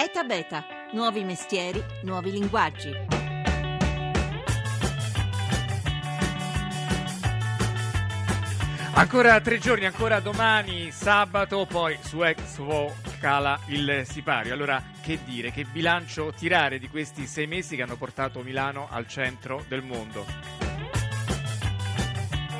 ETA Beta, nuovi mestieri, nuovi linguaggi. Ancora tre giorni, ancora domani, sabato, poi su Expo cala il sipario. Allora, che dire, che bilancio tirare di questi sei mesi che hanno portato Milano al centro del mondo?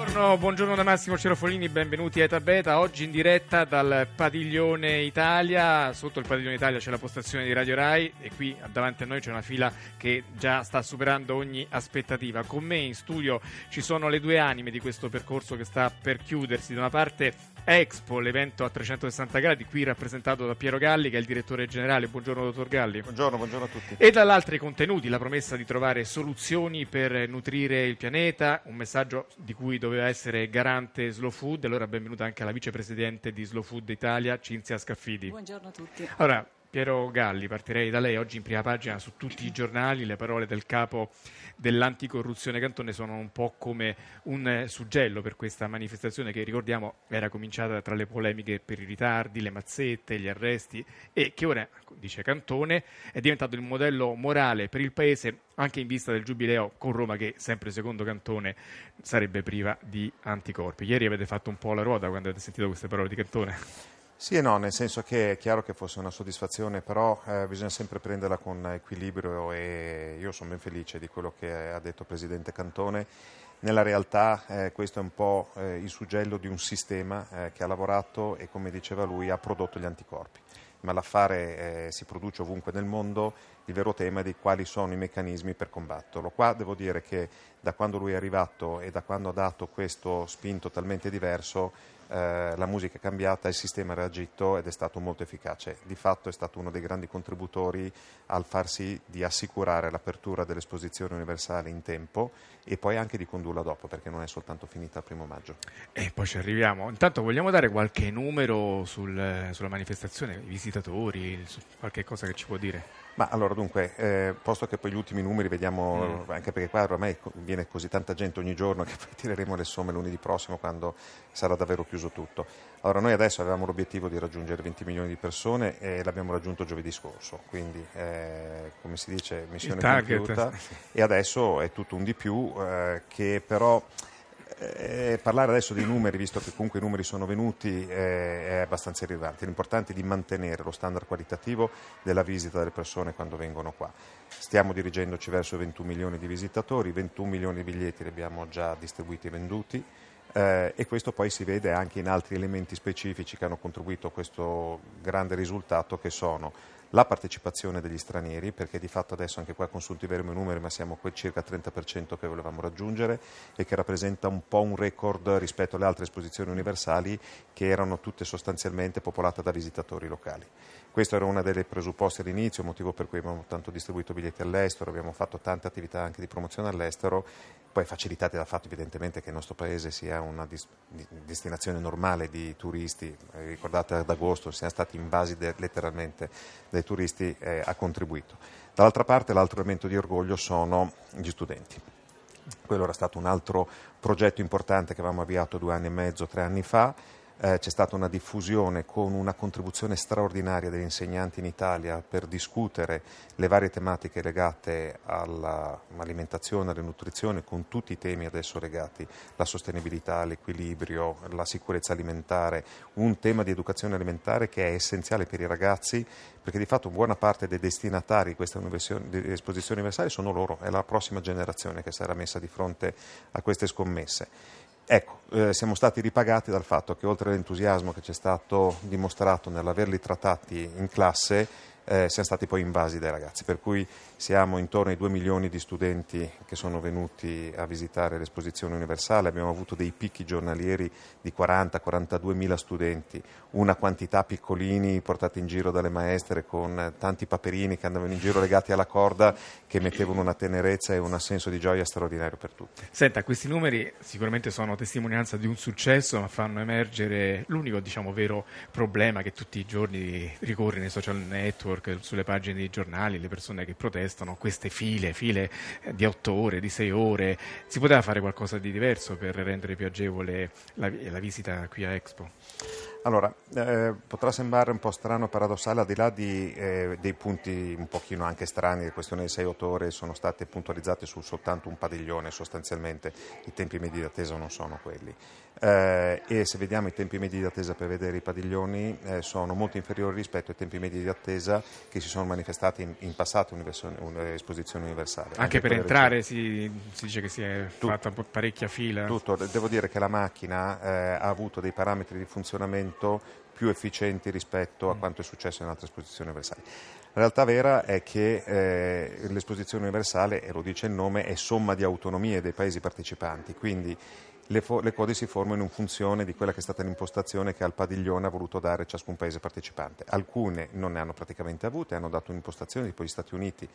Buongiorno, buongiorno, da Massimo Cerofolini, benvenuti a Eta Beta. Oggi in diretta dal Padiglione Italia. Sotto il Padiglione Italia c'è la postazione di Radio Rai e qui davanti a noi c'è una fila che già sta superando ogni aspettativa. Con me in studio ci sono le due anime di questo percorso che sta per chiudersi. Da una parte Expo, l'evento a 360 gradi, qui rappresentato da Piero Galli, che è il direttore generale. Buongiorno, dottor Galli. Buongiorno, buongiorno a tutti. E dall'altro i contenuti, la promessa di trovare soluzioni per nutrire il pianeta, un messaggio di cui doveva essere garante Slow Food. Allora, benvenuta anche alla vicepresidente di Slow Food Italia, Cinzia Scaffidi. Buongiorno a tutti. Allora, Piero Galli, partirei da lei. Oggi in prima pagina su tutti i giornali le parole del capo dell'anticorruzione Cantone sono un po' come un eh, suggello per questa manifestazione che ricordiamo era cominciata tra le polemiche per i ritardi, le mazzette, gli arresti e che ora, dice Cantone, è diventato il modello morale per il Paese anche in vista del giubileo con Roma che, sempre secondo Cantone, sarebbe priva di anticorpi. Ieri avete fatto un po' la ruota quando avete sentito queste parole di Cantone. Sì e no, nel senso che è chiaro che fosse una soddisfazione, però eh, bisogna sempre prenderla con equilibrio e io sono ben felice di quello che ha detto il Presidente Cantone. Nella realtà eh, questo è un po' eh, il suggello di un sistema eh, che ha lavorato e come diceva lui ha prodotto gli anticorpi. Ma l'affare eh, si produce ovunque nel mondo, il vero tema è di quali sono i meccanismi per combatterlo. Qua devo dire che da quando lui è arrivato e da quando ha dato questo spin totalmente diverso, eh, la musica è cambiata, il sistema ha reagito ed è stato molto efficace. Di fatto è stato uno dei grandi contributori al far sì di assicurare l'apertura dell'esposizione universale in tempo e poi anche di condurla dopo, perché non è soltanto finita il primo maggio. E poi ci arriviamo. Intanto vogliamo dare qualche numero sul, sulla manifestazione, i visitatori, qualche cosa che ci può dire? Ma allora dunque, eh, posto che poi gli ultimi numeri vediamo, mm. anche perché qua ormai viene così tanta gente ogni giorno che poi tireremo le somme lunedì prossimo quando sarà davvero chiuso tutto. Allora noi adesso avevamo l'obiettivo di raggiungere 20 milioni di persone e l'abbiamo raggiunto giovedì scorso, quindi eh, come si dice missione compiuta e adesso è tutto un di più eh, che però eh, parlare adesso dei numeri, visto che comunque i numeri sono venuti, eh, è abbastanza irrilevante. L'importante è di mantenere lo standard qualitativo della visita delle persone quando vengono qua. Stiamo dirigendoci verso 21 milioni di visitatori, 21 milioni di biglietti li abbiamo già distribuiti e venduti. Eh, e questo poi si vede anche in altri elementi specifici che hanno contribuito a questo grande risultato che sono la partecipazione degli stranieri, perché di fatto adesso anche qua consultiveremo i numeri, ma siamo quel circa 30% che volevamo raggiungere e che rappresenta un po' un record rispetto alle altre esposizioni universali che erano tutte sostanzialmente popolate da visitatori locali. Questo era uno dei presupposti all'inizio, motivo per cui abbiamo tanto distribuito biglietti all'estero, abbiamo fatto tante attività anche di promozione all'estero, poi facilitate dal fatto evidentemente che il nostro paese sia una dis- destinazione normale di turisti, ricordate ad agosto siamo stati invasi de- letteralmente dai turisti, eh, ha contribuito. Dall'altra parte l'altro elemento di orgoglio sono gli studenti. Quello era stato un altro progetto importante che avevamo avviato due anni e mezzo, tre anni fa, eh, c'è stata una diffusione con una contribuzione straordinaria degli insegnanti in Italia per discutere le varie tematiche legate all'alimentazione, alla nutrizione, con tutti i temi adesso legati alla sostenibilità, all'equilibrio, alla sicurezza alimentare, un tema di educazione alimentare che è essenziale per i ragazzi perché di fatto buona parte dei destinatari di questa esposizione universale sono loro, è la prossima generazione che sarà messa di fronte a queste scommesse. Ecco, eh, siamo stati ripagati dal fatto che oltre all'entusiasmo che ci è stato dimostrato nell'averli trattati in classe, eh, siamo stati poi invasi dai ragazzi, per cui siamo intorno ai 2 milioni di studenti che sono venuti a visitare l'esposizione universale, abbiamo avuto dei picchi giornalieri di 40-42 mila studenti, una quantità piccolini portati in giro dalle maestre con tanti paperini che andavano in giro legati alla corda che mettevano una tenerezza e un senso di gioia straordinario per tutti. Senta, questi numeri sicuramente sono testimonianza di un successo, ma fanno emergere l'unico diciamo, vero problema che tutti i giorni ricorre nei social network, sulle pagine dei giornali, le persone che protestano queste file, file eh, di otto ore, di sei ore. Si poteva fare qualcosa di diverso per rendere più agevole la, la visita qui a Expo? Allora, eh, potrà sembrare un po' strano, paradossale, al di là di, eh, dei punti un pochino anche strani, le questioni di 6-8 ore sono state puntualizzate su soltanto un padiglione sostanzialmente, i tempi medi di attesa non sono quelli. Eh, e se vediamo i tempi medi di attesa per vedere i padiglioni eh, sono molto inferiori rispetto ai tempi medi di attesa che si sono manifestati in, in passate esposizioni universali. Anche, Anche per entrare si, si, dice che si è tutto, fatta parecchia fila. Tutto, devo dire che la macchina eh, ha avuto dei parametri di funzionamento più efficienti rispetto a quanto è successo in altre esposizioni universali. La realtà vera è che eh, l'esposizione universale, e lo dice il nome, è somma di autonomie dei paesi partecipanti, quindi le, fo- le, code si formano in funzione di quella che è stata l'impostazione che al padiglione ha voluto dare ciascun paese partecipante. Alcune non ne hanno praticamente avute, hanno dato un'impostazione, tipo gli Stati Uniti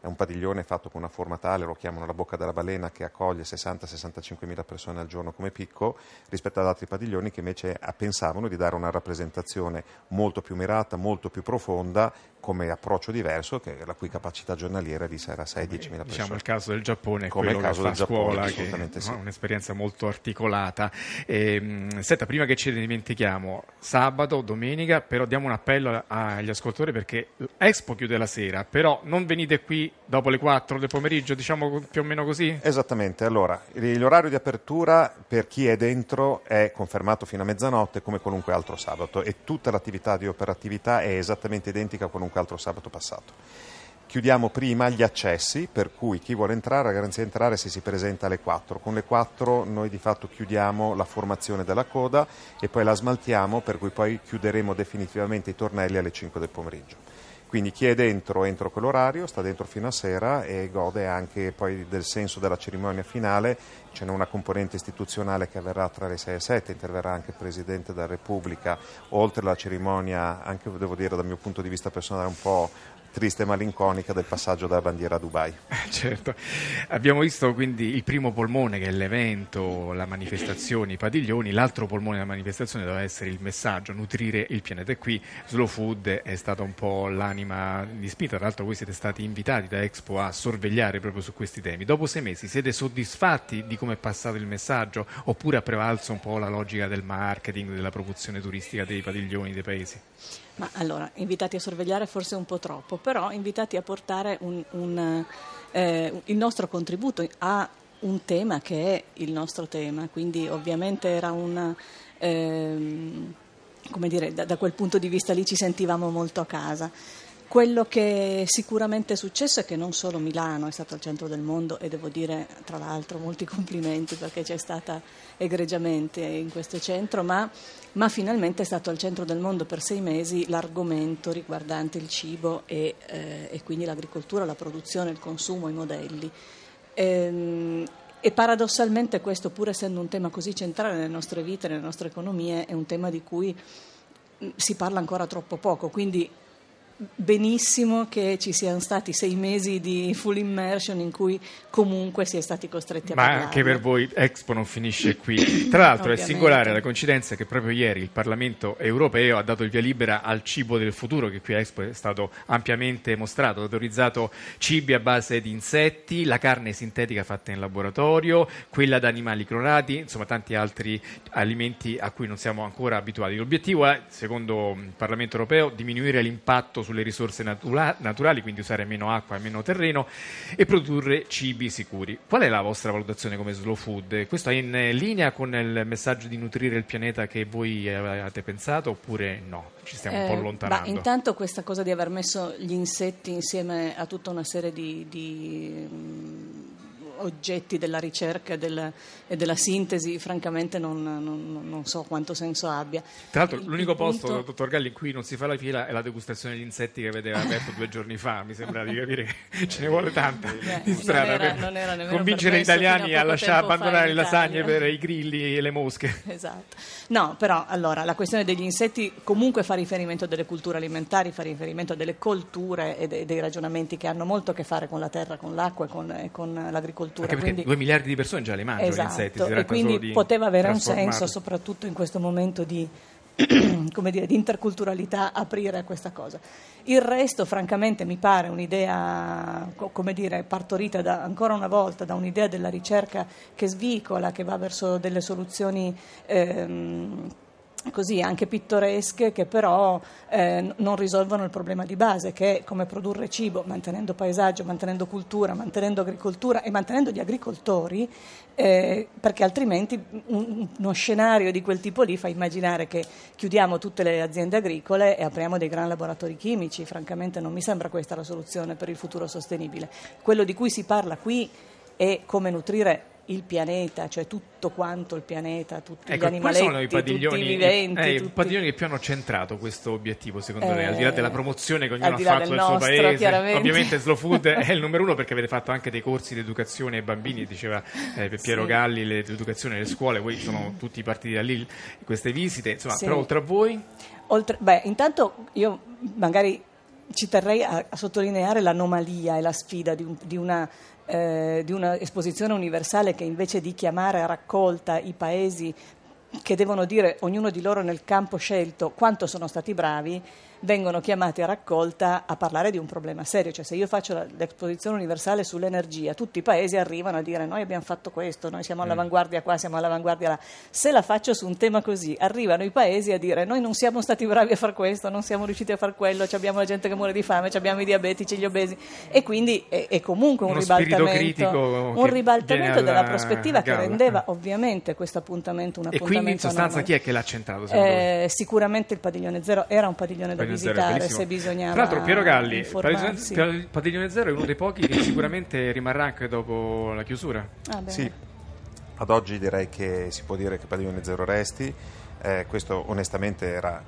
è un padiglione fatto con una forma tale, lo chiamano la bocca della balena, che accoglie 60-65 mila persone al giorno come picco, rispetto ad altri padiglioni che invece pensavano di dare una rappresentazione molto più mirata, molto più profonda, come approccio diverso, che la cui capacità giornaliera di era 6-10 mila persone. Diciamo il caso del Giappone, come il caso del Giappone, scuola, che sì. è un'esperienza molto articolata. E, ehm, senta, prima che ce ne dimentichiamo, sabato, domenica, però diamo un appello agli ascoltatori perché Expo chiude la sera, però non venite qui dopo le 4 del pomeriggio, diciamo più o meno così? Esattamente, allora l'orario di apertura per chi è dentro è confermato fino a mezzanotte come qualunque altro sabato e tutta l'attività di operatività è esattamente identica a qualunque altro sabato passato. Chiudiamo prima gli accessi, per cui chi vuole entrare ha garanzia di entrare se si presenta alle 4. Con le 4 noi di fatto chiudiamo la formazione della coda e poi la smaltiamo, per cui poi chiuderemo definitivamente i tornelli alle 5 del pomeriggio. Quindi chi è dentro entra quell'orario, sta dentro fino a sera e gode anche poi del senso della cerimonia finale. Ce n'è una componente istituzionale che avverrà tra le 6 e 7, interverrà anche il Presidente della Repubblica, oltre alla cerimonia, anche devo dire dal mio punto di vista personale un po' triste e malinconica del passaggio dalla bandiera a Dubai. Certo, abbiamo visto quindi il primo polmone che è l'evento, la manifestazione, i padiglioni, l'altro polmone della manifestazione doveva essere il messaggio, nutrire il pianeta e qui Slow Food è stata un po' l'anima di spinta, tra l'altro voi siete stati invitati da Expo a sorvegliare proprio su questi temi. Dopo sei mesi siete soddisfatti di come è passato il messaggio oppure ha prevalso un po' la logica del marketing, della promozione turistica dei padiglioni dei paesi? Ma allora, invitati a sorvegliare forse un po' troppo, però invitati a portare un, un, eh, il nostro contributo a un tema che è il nostro tema, quindi ovviamente era un... Eh, come dire, da, da quel punto di vista lì ci sentivamo molto a casa. Quello che sicuramente è successo è che non solo Milano è stato al centro del mondo e devo dire tra l'altro molti complimenti perché c'è stata egregiamente in questo centro, ma, ma finalmente è stato al centro del mondo per sei mesi l'argomento riguardante il cibo e, eh, e quindi l'agricoltura, la produzione, il consumo, i modelli. Ehm, e paradossalmente questo, pur essendo un tema così centrale nelle nostre vite, nelle nostre economie, è un tema di cui si parla ancora troppo poco. Quindi benissimo che ci siano stati sei mesi di full immersion in cui comunque si è stati costretti a Ma parlare. anche per voi Expo non finisce qui. Tra l'altro è singolare la coincidenza che proprio ieri il Parlamento europeo ha dato il via libera al cibo del futuro, che qui a Expo è stato ampiamente mostrato, ha autorizzato cibi a base di insetti, la carne sintetica fatta in laboratorio, quella da animali clonati, insomma tanti altri alimenti a cui non siamo ancora abituati. L'obiettivo è, secondo il Parlamento europeo, diminuire l'impatto sulle risorse natura- naturali, quindi usare meno acqua e meno terreno e produrre cibi sicuri. Qual è la vostra valutazione come slow food? Questo è in linea con il messaggio di nutrire il pianeta che voi avete pensato oppure no? Ci stiamo eh, un po' eh, allontanando. Bah, intanto questa cosa di aver messo gli insetti insieme a tutta una serie di, di oggetti della ricerca e, del, e della sintesi, francamente non, non, non, so quanto senso abbia. Tra l'altro, il, l'unico il posto, punto... dottor Galli, in cui non si fa la fila è la degustazione degli insetti che aveva aperto due giorni fa. Mi sembra di capire che ce ne vuole tanta Beh, di strada non era, per convincere gli italiani a, a lasciare abbandonare le lasagne per i grilli e le mosche. Esatto. No, però allora la questione degli insetti comunque fa riferimento a delle culture alimentari, fa riferimento a delle colture e dei, dei ragionamenti che hanno molto a che fare con la terra, con l'acqua e con, e con l'agricoltura agricoltura. Anche perché quindi, 2 miliardi di persone già le mangiano esatto, gli insetti. e quindi poteva avere un senso, soprattutto in questo momento di, dire, di interculturalità, aprire a questa cosa. Il resto, francamente, mi pare un'idea, come dire, partorita da, ancora una volta da un'idea della ricerca che svicola, che va verso delle soluzioni. Ehm, così anche pittoresche che però eh, non risolvono il problema di base che è come produrre cibo mantenendo paesaggio, mantenendo cultura, mantenendo agricoltura e mantenendo gli agricoltori eh, perché altrimenti un, uno scenario di quel tipo lì fa immaginare che chiudiamo tutte le aziende agricole e apriamo dei gran laboratori chimici, francamente non mi sembra questa la soluzione per il futuro sostenibile. Quello di cui si parla qui è come nutrire il pianeta, cioè tutto quanto il pianeta, tutti ecco, gli animaletti, sono i padiglioni, tutti i viventi. Eh, tutti... I padiglioni che più hanno centrato questo obiettivo, secondo Eh, lei, al di là della promozione che ognuno ha fatto del del suo paese. Ovviamente Slow Food è il numero uno perché avete fatto anche dei corsi di educazione ai bambini, diceva eh, Piero Sì. Galli, l'educazione nelle scuole, voi sono tutti partiti da lì queste visite, insomma, Sì. però oltre a voi... Oltre- beh, intanto io magari ci terrei a, a sottolineare l'anomalia e la sfida di, un- di una, eh, di una esposizione universale che invece di chiamare a raccolta i paesi che devono dire ognuno di loro nel campo scelto quanto sono stati bravi, vengono chiamati a raccolta a parlare di un problema serio. Cioè se io faccio l'esposizione universale sull'energia, tutti i paesi arrivano a dire noi abbiamo fatto questo, noi siamo all'avanguardia qua, siamo all'avanguardia là. Se la faccio su un tema così, arrivano i paesi a dire noi non siamo stati bravi a fare questo, non siamo riusciti a fare quello, abbiamo la gente che muore di fame, ci abbiamo i diabetici, gli obesi. E quindi è, è comunque un Uno ribaltamento, un che ribaltamento della prospettiva che galla. rendeva ovviamente questo appuntamento un E appuntamento quindi in sostanza anomalo. chi è che l'ha centrato? Eh, sicuramente il padiglione zero era un padiglione da Padiglione Zero, visitare bellissimo. se bisognava Tra l'altro Piero Galli. Padiglione, Padiglione Zero è uno dei pochi che sicuramente rimarrà anche dopo la chiusura. Ah. Sì, ad oggi direi che si può dire che Padiglione Zero resti, Eh, questo onestamente era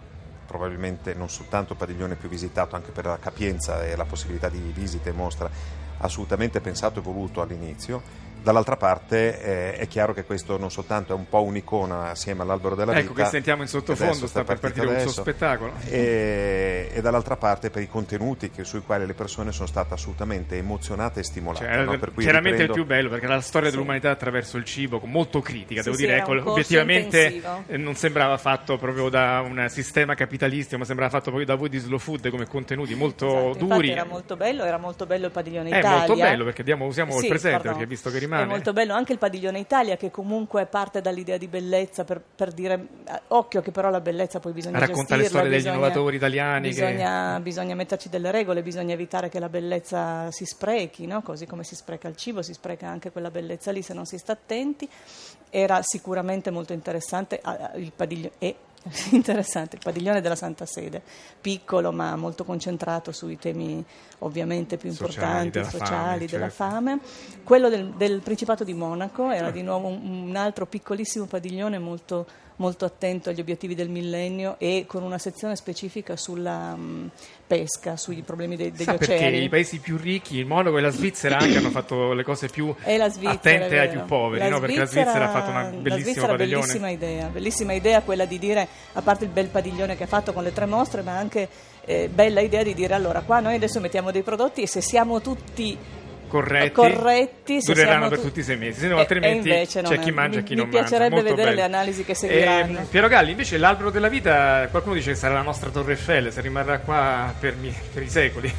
probabilmente non soltanto il padiglione più visitato, anche per la capienza e la possibilità di visite e mostra, assolutamente pensato e voluto all'inizio. Dall'altra parte eh, è chiaro che questo non soltanto è un po' un'icona assieme all'assemblo della Ecco vita. che sentiamo in sottofondo, adesso sta per partire un suo adesso, spettacolo. E, e dall'altra parte per i contenuti che- sui quali le persone sono state assolutamente emozionate e stimolate. Cioè, no? Per cui chiaramente riprendo- il più bello perché la storia Sì. dell'umanità attraverso il cibo, molto critica, Sì, devo sì, dire, ecco, obiettivamente intensivo. eh, non sembrava fatto proprio da un sistema capitalistico, ma sembrava fatto proprio da voi di Slow Food come contenuti molto Esatto, duri. era molto bello, era molto bello il padiglione È Italia. molto bello perché diamo- usiamo il presente, pardon. perché visto che rimane. È molto bello anche il padiglione Italia che comunque parte dall'idea di bellezza per, per dire eh, occhio che però la bellezza poi bisogna Racconta le gestirla, storie degli bisogna- innovatori italiani che- Bisogna, bisogna metterci delle regole, bisogna evitare che la bellezza si sprechi, no? così come si spreca il cibo, si spreca anche quella bellezza lì se non si sta attenti. Era sicuramente molto interessante il padiglione. e interessante il padiglione della Santa Sede, piccolo ma molto concentrato sui temi ovviamente più Sociali, importanti, della fame, sociali, della certo. fame. Quello del, del Principato di Monaco era di nuovo un, un altro piccolissimo padiglione molto, molto attento agli obiettivi del millennio e con una sezione specifica sulla mh, pesca, sui problemi dei- degli Sa perché oceani. i paesi più ricchi, il Monaco e la Svizzera anche hanno fatto le cose più Svizzera, attente ai più poveri, no? perché la Svizzera ha fatto una bellissima padiglione. bellissima idea, bellissima idea quella di dire, a parte il bel padiglione che ha fatto con le tre mostre, ma anche eh, bella idea di dire allora qua noi adesso mettiamo dei prodotti e se siamo tutti corretti, corretti, dureranno per tu- tutti i sei mesi, se no E- altrimenti e c'è chi mangia e mi- chi mi non mangia. piacerebbe Molto vedere bello. le analisi che seguiranno. Eh, Piero Galli, invece l'albero della vita, qualcuno dice che sarà la nostra Torre Eiffel, se rimarrà qua per, mi- per i secoli.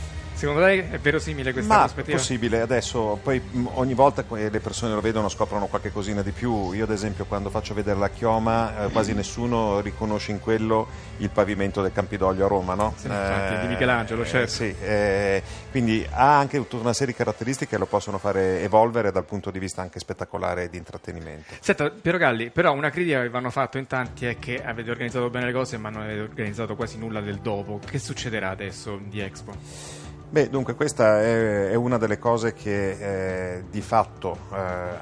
Secondo lei è verosimile questa Ma prospettiva? possibile, adesso poi mh, ogni volta che le persone lo vedono scoprono qualche cosina di più. Io ad esempio quando faccio vedere la chioma eh, quasi nessuno riconosce in quello il pavimento del Campidoglio a Roma, no? Sì, infatti, di Michelangelo, certo. sì, eh, quindi ha anche tutta una serie di caratteristiche che lo possono fare evolvere dal punto di vista anche spettacolare e di intrattenimento. Senta, Piero Galli, però una critica che vi hanno fatto in tanti è che avete organizzato bene le cose ma non avete organizzato quasi nulla del dopo. Che succederà adesso di Expo? Beh, dunque questa è, è una delle cose che eh, di fatto eh,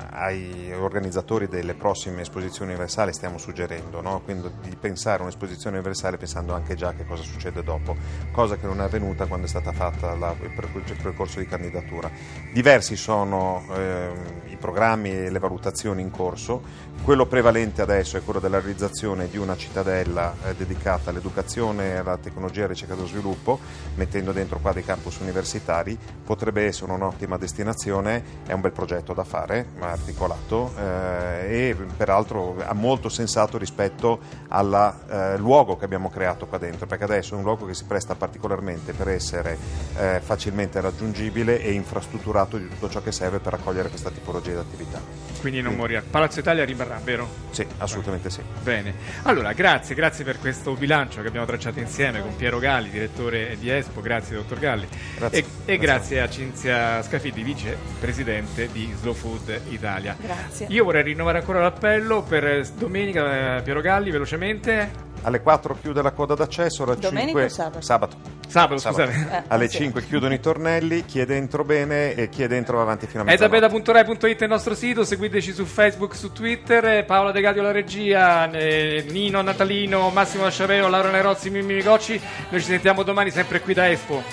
ai organizzatori delle prossime esposizioni universali stiamo suggerendo, no? quindi di pensare a un'esposizione universale pensando anche già a che cosa succede dopo, cosa che non è avvenuta quando è stata fatta la- il, percor- il percorso di candidatura. Diversi sono ehm, i programmi e le valutazioni in corso, quello prevalente adesso è quello della realizzazione di una cittadella eh, dedicata all'educazione, alla tecnologia, alla ricerca e allo sviluppo, mettendo dentro qua dei campus universitari, potrebbe essere un'ottima destinazione, è un bel progetto da fare, articolato eh, e peraltro ha molto sensato rispetto al eh, luogo che abbiamo creato qua dentro, perché adesso è un luogo che si presta particolarmente per essere eh, facilmente raggiungibile e infrastrutturato di tutto ciò che serve per accogliere questa tipologia di attività. Quindi non morirà. Palazzo Italia rimarrà, vero? Sì, assolutamente sì. Bene. Allora, grazie, grazie per questo bilancio che abbiamo tracciato insieme con Piero Galli, direttore di Espo. Grazie, dottor Galli. Grazie. E, e grazie a Cinzia Scafidi, vice presidente di Slow Food Italia. Grazie. Io vorrei rinnovare ancora l'appello per domenica, eh, Piero Galli, velocemente. Alle 4 chiude la coda d'accesso, alle Domenica 5 o sabato? sabato. Sabato, Sabato. scusate. Eh, Alle sì. 5 chiudono i tornelli, chi è dentro bene e chi è dentro va avanti fino a È da mezzanotte. beda.rai.it il nostro sito, seguiteci su Facebook, su Twitter, eh, Paola De Gadio la regia, eh, Nino Natalino, Massimo Lasciaveo, Laura Nerozzi, Mimmi Migocci. Noi ci sentiamo domani sempre qui da Expo.